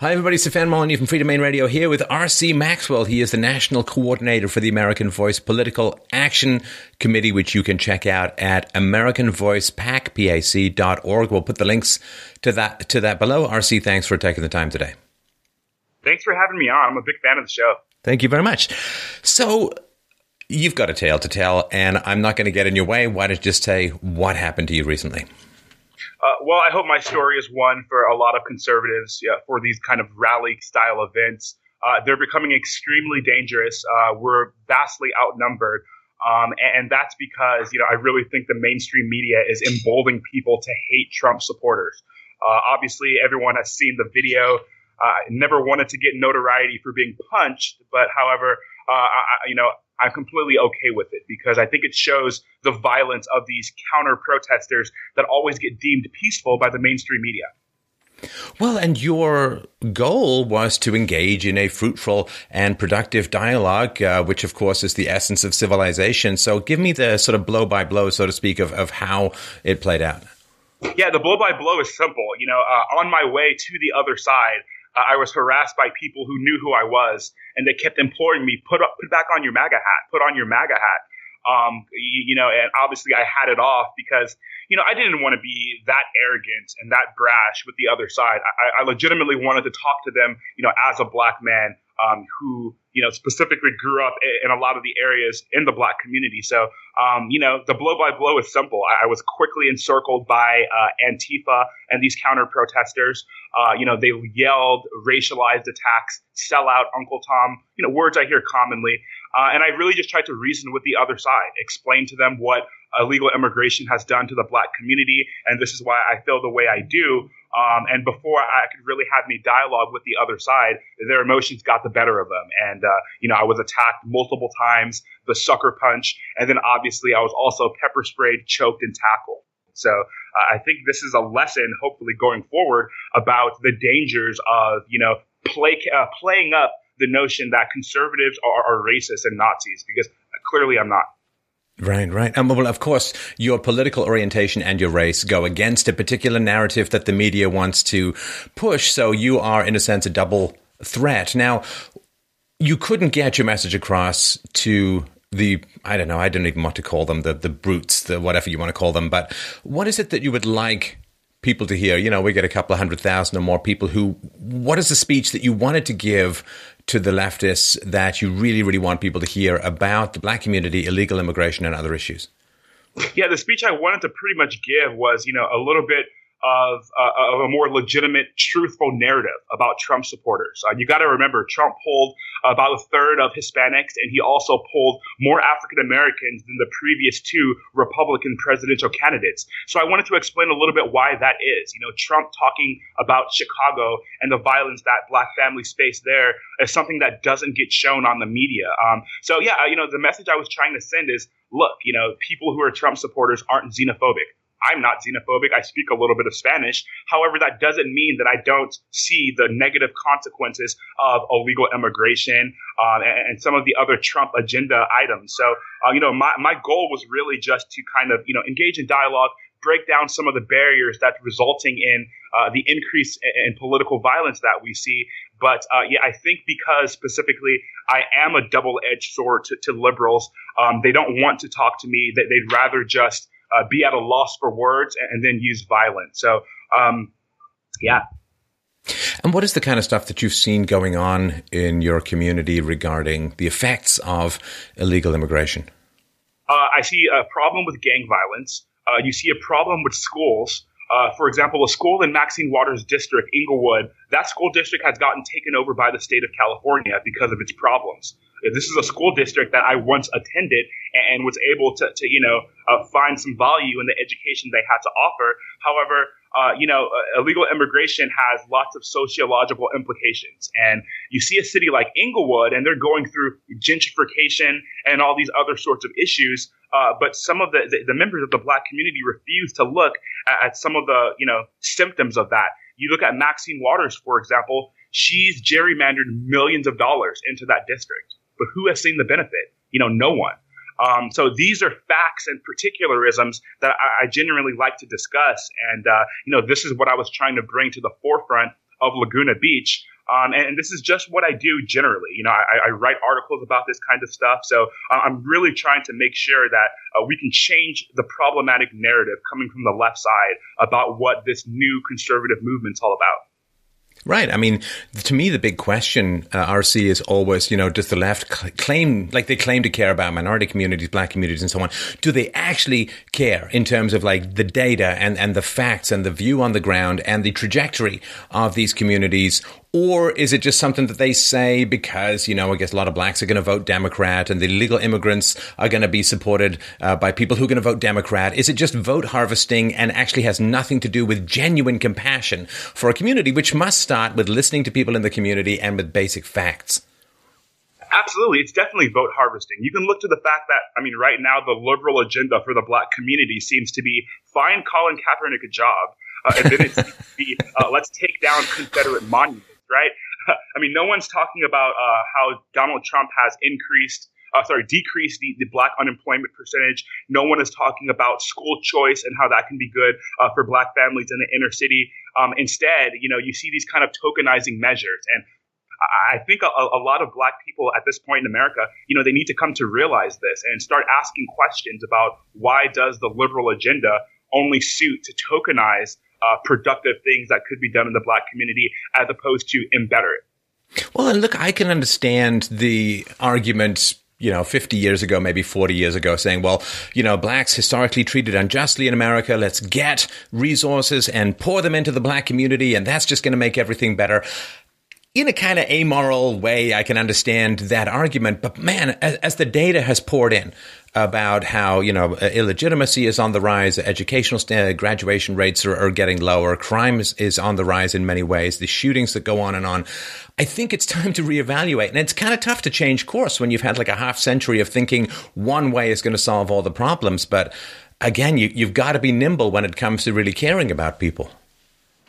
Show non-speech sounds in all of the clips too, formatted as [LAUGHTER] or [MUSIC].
Hi, everybody. Stefan Molyneux from Freedomain Radio here with R.C. Maxwell. He is the National Coordinator for the American Voice Political Action Committee, which you can check out at AmericanVoicePAC.org. We'll put the links to that, to that below. R.C., thanks for taking the time today. Thanks for having me on. I'm a big fan of the show. Thank you very much. So, you've got a tale to tell, and I'm not going to get in your way. Why don't you just say what happened to you recently? Uh, well, I hope my story is one for a lot of conservatives yeah, for these kind of rally style events. Uh, they're becoming extremely dangerous. Uh, we're vastly outnumbered. Um, and, and, that's because, you know, I really think the mainstream media is emboldening people to hate Trump supporters. Uh, obviously, everyone has seen the video. I never wanted to get notoriety for being punched, but however, uh, I, you know, I'm completely okay with it because I think it shows the violence of these counter protesters that always get deemed peaceful by the mainstream media. Well, and your goal was to engage in a fruitful and productive dialogue, uh, which, of course, is the essence of civilization. So, give me the sort of blow by blow, so to speak, of, of how it played out. Yeah, the blow by blow is simple. You know, uh, on my way to the other side, uh, I was harassed by people who knew who I was, and they kept imploring me, put up, put back on your MAGA hat, put on your MAGA hat. Um, you, you, know, and obviously I had it off because, you know, I didn't want to be that arrogant and that brash with the other side. I, I legitimately wanted to talk to them, you know, as a black man um, who you know specifically grew up in a lot of the areas in the black community. So um, you know the blow by blow is simple. I, I was quickly encircled by uh, Antifa and these counter protesters. Uh, you know they yelled racialized attacks, sell out Uncle Tom. You know words I hear commonly, uh, and I really just tried to reason with the other side, explain to them what illegal immigration has done to the black community, and this is why I feel the way I do. Um, and before I could really have any dialogue with the other side, their emotions got the better of them. And, uh, you know, I was attacked multiple times, the sucker punch, and then obviously I was also pepper sprayed, choked, and tackled. So uh, I think this is a lesson, hopefully going forward, about the dangers of, you know, play, uh, playing up the notion that conservatives are, are racist and Nazis, because clearly I'm not. Right, right. Well, of course, your political orientation and your race go against a particular narrative that the media wants to push. So you are, in a sense, a double threat. Now, you couldn't get your message across to the I don't know, I don't even want to call them the the brutes, the whatever you want to call them, but what is it that you would like people to hear? You know, we get a couple of hundred thousand or more people who what is the speech that you wanted to give to the leftists that you really, really want people to hear about the black community, illegal immigration, and other issues? Yeah, the speech I wanted to pretty much give was, you know, a little bit of, uh, of a more legitimate, truthful narrative about Trump supporters. Uh, you got to remember, Trump polled about a third of Hispanics, and he also polled more African Americans than the previous two Republican presidential candidates. So I wanted to explain a little bit why that is. You know, Trump talking about Chicago and the violence that black families face there is something that doesn't get shown on the media. Um, so yeah, you know, the message I was trying to send is, look, you know, people who are Trump supporters aren't xenophobic I'm not xenophobic. I speak a little bit of Spanish. However, that doesn't mean that I don't see the negative consequences of illegal immigration um, and, and, some of the other Trump agenda items. So, uh, you know, my, my goal was really just to kind of, you know, engage in dialogue, break down some of the barriers that's resulting in uh, the increase in, in, political violence that we see. But uh, yeah, I think because specifically I am a double edged sword to, to liberals, um, they don't want to talk to me. That they'd rather just uh, be at a loss for words and, then use violence. So, um, yeah. And what is the kind of stuff that you've seen going on in your community regarding the effects of illegal immigration? Uh, I see a problem with gang violence. Uh, you see a problem with schools. Uh, for example, a school in Maxine Waters District, Inglewood, that school district has gotten taken over by the state of California because of its problems. This is a school district that I once attended and was able to, to you know, uh, find some value in the education they had to offer. However, uh, you know, uh, illegal immigration has lots of sociological implications. And you see a city like Inglewood, and they're going through gentrification and all these other sorts of issues. Uh, but some of the, the, the, members of the black community refuse to look at, at some of the, you know, symptoms of that. You look at Maxine Waters, for example, she's gerrymandered millions of dollars into that district but who has seen the benefit? You know, no one. Um, so these are facts and particularisms that I, I genuinely like to discuss. And, uh, you know, this is what I was trying to bring to the forefront of Laguna Beach. Um, and, and, this is just what I do generally. You know, I, I write articles about this kind of stuff. So uh, I'm really trying to make sure that uh, we can change the problematic narrative coming from the left side about what this new conservative movement's all about. Right. I mean, to me, the big question, uh, RC, is always, you know, does the left claim, like they claim to care about minority communities, black communities, and so on? Do they actually care in terms of like the data and, and the facts and the view on the ground and the trajectory of these communities? Or is it just something that they say because, you know, I guess a lot of blacks are going to vote Democrat and the illegal immigrants are going to be supported uh, by people who are going to vote Democrat? Is it just vote harvesting and actually has nothing to do with genuine compassion for a community, which must start with listening to people in the community and with basic facts? Absolutely. It's definitely vote harvesting. You can look to the fact that, I mean, right now, the liberal agenda for the black community seems to be find Colin Kaepernick a job. Uh, and then it's be, uh, let's take down Confederate monuments right? [LAUGHS] I mean, no one's talking about uh, how Donald Trump has increased, uh, sorry, decreased the, the black unemployment percentage. No one is talking about school choice and how that can be good uh, for black families in the inner city. Um, instead, you know, you see these kind of tokenizing measures. And I think a, a, lot of black people at this point in America, you know, they need to come to realize this and start asking questions about why does the liberal agenda only suit to tokenize uh, productive things that could be done in the black community as opposed to embetter it. Well, and look, I can understand the argument you know, 50 years ago, maybe 40 years ago, saying, well, you know, blacks historically treated unjustly in America. Let's get resources and pour them into the black community, and that's just going to make everything better. In a kind of amoral way, I can understand that argument. But man, as, as the data has poured in, about how you know illegitimacy is on the rise, educational st- graduation rates are, are, getting lower, crime is, is on the rise in many ways, the shootings that go on and on. I think it's time to reevaluate, and it's kind of tough to change course when you've had like a half century of thinking one way is going to solve all the problems. But again, you, you've got to be nimble when it comes to really caring about people.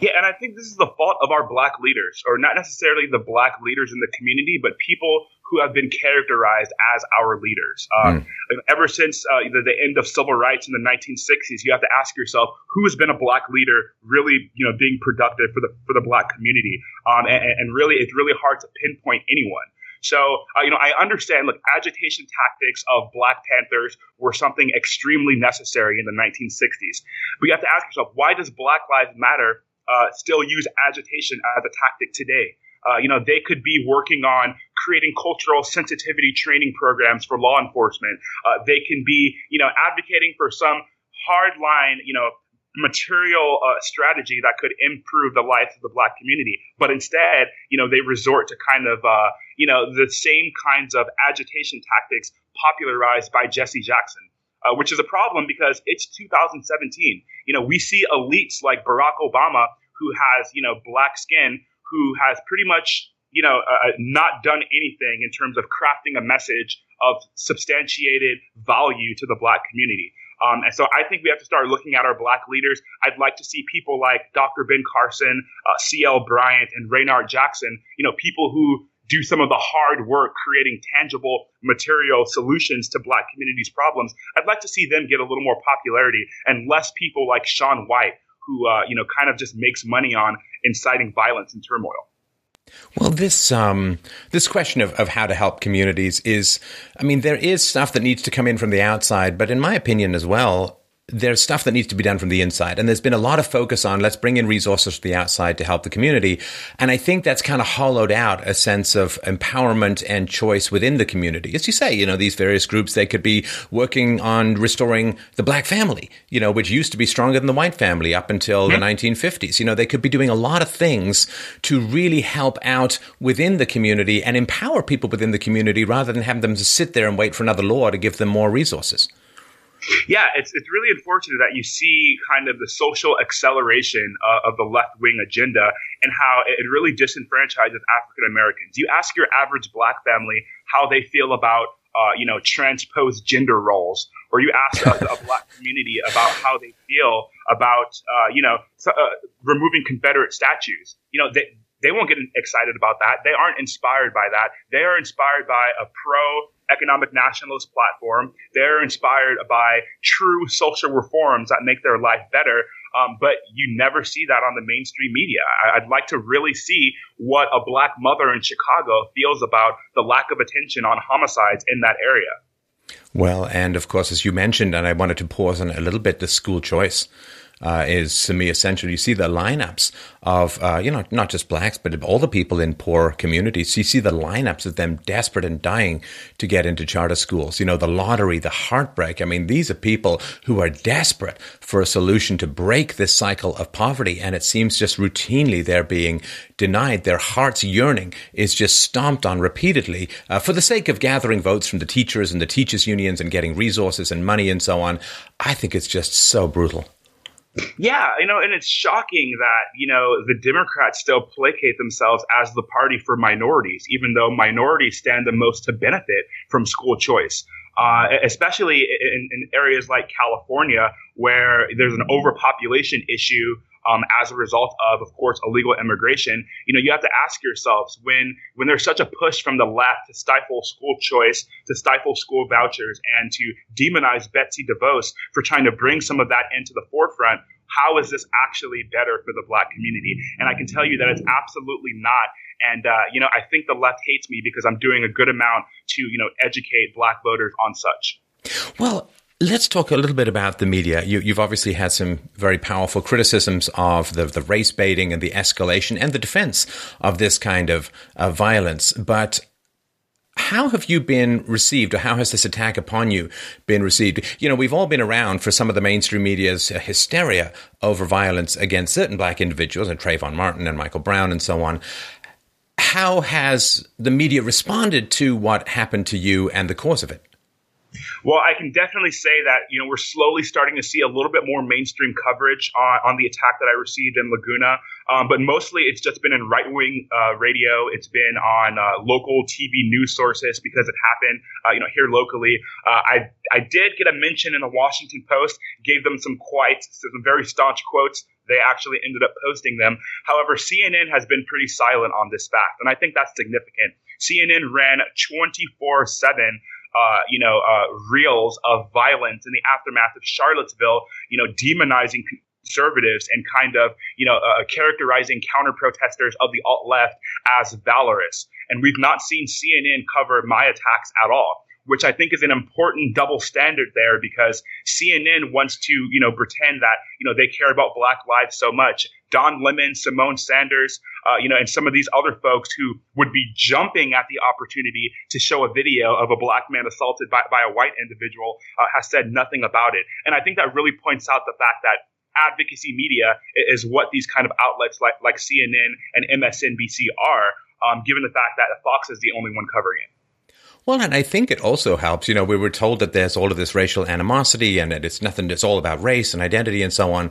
Yeah, and I think this is the fault of our black leaders, or not necessarily the black leaders in the community, but people who have been characterized as our leaders. Um, mm. Ever since uh, the, the, end of civil rights in the 1960s, you have to ask yourself who has been a black leader really, you know, being productive for the for the black community. Um, and, and really, it's really hard to pinpoint anyone. So, uh, you know, I understand, look, agitation tactics of Black Panthers were something extremely necessary in the 1960s. But you have to ask yourself, why does Black Lives Matter uh, still use agitation as a tactic today? Uh, you know, they could be working on creating cultural sensitivity training programs for law enforcement. Uh, they can be, you know, advocating for some hard line, you know, material uh, strategy that could improve the life of the black community. But instead, you know, they resort to kind of, uh, you know, the same kinds of agitation tactics popularized by Jesse Jackson. Uh, which is a problem because it's 2017. You know, we see elites like Barack Obama, who has, you know, black skin, who has pretty much you know uh, uh, not done anything in terms of crafting a message of substantiated value to the black community. Um, and so I think we have to start looking at our black leaders. I'd like to see people like Dr. Ben Carson, uh, C.L. Bryant, and Raynard Jackson, you know, people who do some of the hard work creating tangible material solutions to black communities' problems. I'd like to see them get a little more popularity and less people like Sean White, who, uh, you know, kind of just makes money on inciting violence and turmoil. Well, this um, this question of, of how to help communities is, I mean, there is stuff that needs to come in from the outside, but in my opinion as well, there's stuff that needs to be done from the inside. And there's been a lot of focus on let's bring in resources from the outside to help the community. And I think that's kind of hollowed out a sense of empowerment and choice within the community. As you say, you know, these various groups, they could be working on restoring the black family, you know, which used to be stronger than the white family up until mm-hmm. the 1950s. You know, they could be doing a lot of things to really help out within the community and empower people within the community rather than having them to sit there and wait for another law to give them more resources. Yeah, it's, it's really unfortunate that you see kind of the social acceleration uh, of the left wing agenda and how it really disenfranchises African Americans. You ask your average black family how they feel about uh, you know, transposed gender roles, or you ask a, a, black [LAUGHS] community about how they feel about, uh, you know, uh, removing Confederate statues. You know, they, they won't get excited about that. They aren't inspired by that. They are inspired by a pro economic nationalist platform. They're inspired by true social reforms that make their life better. Um, but you never see that on the mainstream media. I, would like to really see what a black mother in Chicago feels about the lack of attention on homicides in that area. Well, and of course, as you mentioned, and I wanted to pause on a little bit the school choice uh, is me essential. You see the lineups of, uh, you know, not just blacks, but all the people in poor communities. You see the lineups of them desperate and dying to get into charter schools. You know, the lottery, the heartbreak. I mean, these are people who are desperate for a solution to break this cycle of poverty. And it seems just routinely they're being denied. Their heart's yearning is just stomped on repeatedly uh, for the sake of gathering votes from the teachers and the teachers unions and getting resources and money and so on. I think it's just so brutal. Yeah, you know, and it's shocking that, you know, the Democrats still placate themselves as the party for minorities, even though minorities stand the most to benefit from school choice. Uh, especially in, in, areas like California, where there's an overpopulation issue um, as a result of, of course, illegal immigration. You know, you have to ask yourselves when when there's such a push from the left to stifle school choice, to stifle school vouchers, and to demonize Betsy DeVos for trying to bring some of that into the forefront. How is this actually better for the black community? And I can tell you that it's absolutely not. And uh, you know, I think the left hates me because I'm doing a good amount to you know educate black voters on such. Well, Let's talk a little bit about the media. You, have obviously had some very powerful criticisms of the, the race baiting and the escalation and the defense of this kind of uh, violence. But how have you been received, or how has this attack upon you been received? You know, we've all been around for some of the mainstream media's hysteria over violence against certain black individuals, and Trayvon Martin and Michael Brown and so on. How has the media responded to what happened to you and the cause of it? Well, I can definitely say that you know we're slowly starting to see a little bit more mainstream coverage on, on the attack that I received in Laguna, um, but mostly it's just been in right wing uh, radio. It's been on uh, local TV news sources because it happened, uh, you know, here locally. Uh, I I did get a mention in the Washington Post, gave them some quite some very staunch quotes they actually ended up posting them. However, CNN has been pretty silent on this fact, and I think that's significant. CNN ran 24 7 uh, you know, uh, reels of violence in the aftermath of Charlottesville, you know, demonizing conservatives and kind of, you know, uh, characterizing counter protesters of the alt left as valorous. And we've not seen CNN cover my attacks at all which I think is an important double standard there because CNN wants to, you know, pretend that, you know, they care about black lives so much. Don Lemon, Symone Sanders, uh, you know, and some of these other folks who would be jumping at the opportunity to show a video of a black man assaulted by, by a white individual uh, has said nothing about it. And I think that really points out the fact that advocacy media is what these kind of outlets like, like CNN and MSNBC are, um, given the fact that Fox is the only one covering it. Well, and I think it also helps. You know, we were told that there's all of this racial animosity and that it's nothing, it's all about race and identity and so on.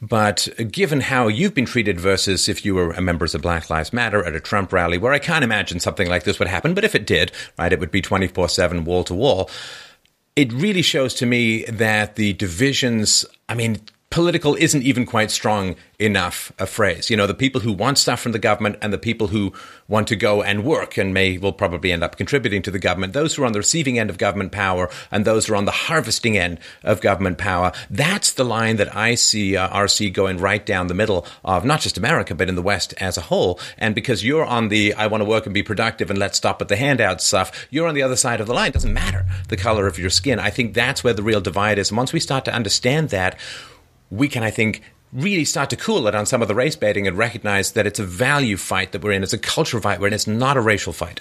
But given how you've been treated versus if you were a member of Black Lives Matter at a Trump rally, where I can't imagine something like this would happen, but if it did, right, it would be 24 7 wall to wall. It really shows to me that the divisions, I mean, political isn't even quite strong enough a phrase. You know, the people who want stuff from the government and the people who want to go and work and may will probably end up contributing to the government. Those who are on the receiving end of government power and those who are on the harvesting end of government power. That's the line that I see uh, RC going right down the middle of not just America, but in the West as a whole. And because you're on the I want to work and be productive and let's stop at the handout stuff, you're on the other side of the line. It doesn't matter the color of your skin. I think that's where the real divide is. And once we start to understand that, we can, I think, really start to cool it on some of the race baiting and recognize that it's a value fight that we're in. It's a cultural fight. We're in. It's not a racial fight.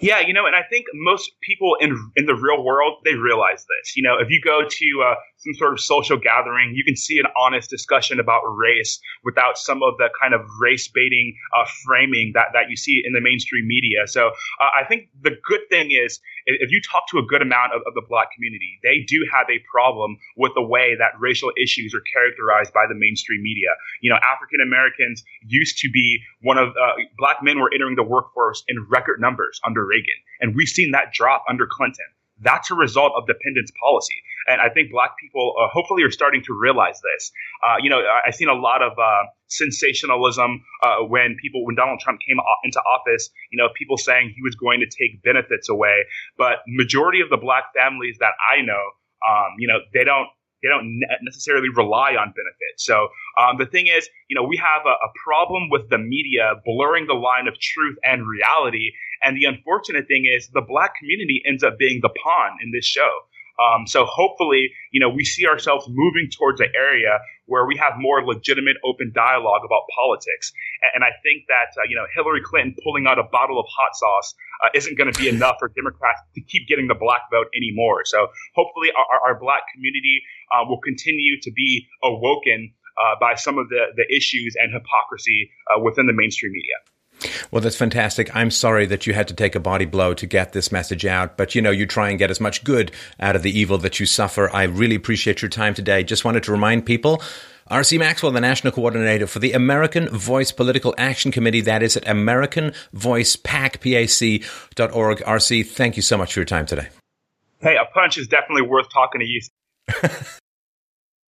Yeah, you know, and I think most people in in the real world they realize this. You know, if you go to uh, some sort of social gathering, you can see an honest discussion about race without some of the kind of race baiting uh, framing that, that you see in the mainstream media. So uh, I think the good thing is if you talk to a good amount of, of, the black community, they do have a problem with the way that racial issues are characterized by the mainstream media. You know, African Americans used to be one of uh, black men were entering the workforce in record numbers under Reagan, and we've seen that drop under Clinton. That's a result of dependence policy. And I think black people uh, hopefully are starting to realize this. Uh, you know, I've seen a lot of uh, sensationalism uh, when people, when Donald Trump came into office, you know, people saying he was going to take benefits away. But majority of the black families that I know, um, you know, they don't they don't ne- necessarily rely on benefits. So um, the thing is, you know, we have a, a problem with the media blurring the line of truth and reality. And the unfortunate thing is, the black community ends up being the pawn in this show. Um, so hopefully, you know, we see ourselves moving towards an area where we have more legitimate, open dialogue about politics. And, and I think that uh, you know Hillary Clinton pulling out a bottle of hot sauce uh, isn't going to be enough for Democrats to keep getting the black vote anymore. So hopefully, our, our black community uh, will continue to be awoken uh, by some of the the issues and hypocrisy uh, within the mainstream media. Well, that's fantastic. I'm sorry that you had to take a body blow to get this message out, but you know, you try and get as much good out of the evil that you suffer. I really appreciate your time today. Just wanted to remind people R.C. Maxwell, the National Coordinator for the American Voice Political Action Committee. That is at AmericanVoicePAC.org. R.C., thank you so much for your time today. Hey, a punch is definitely worth talking to you. [LAUGHS]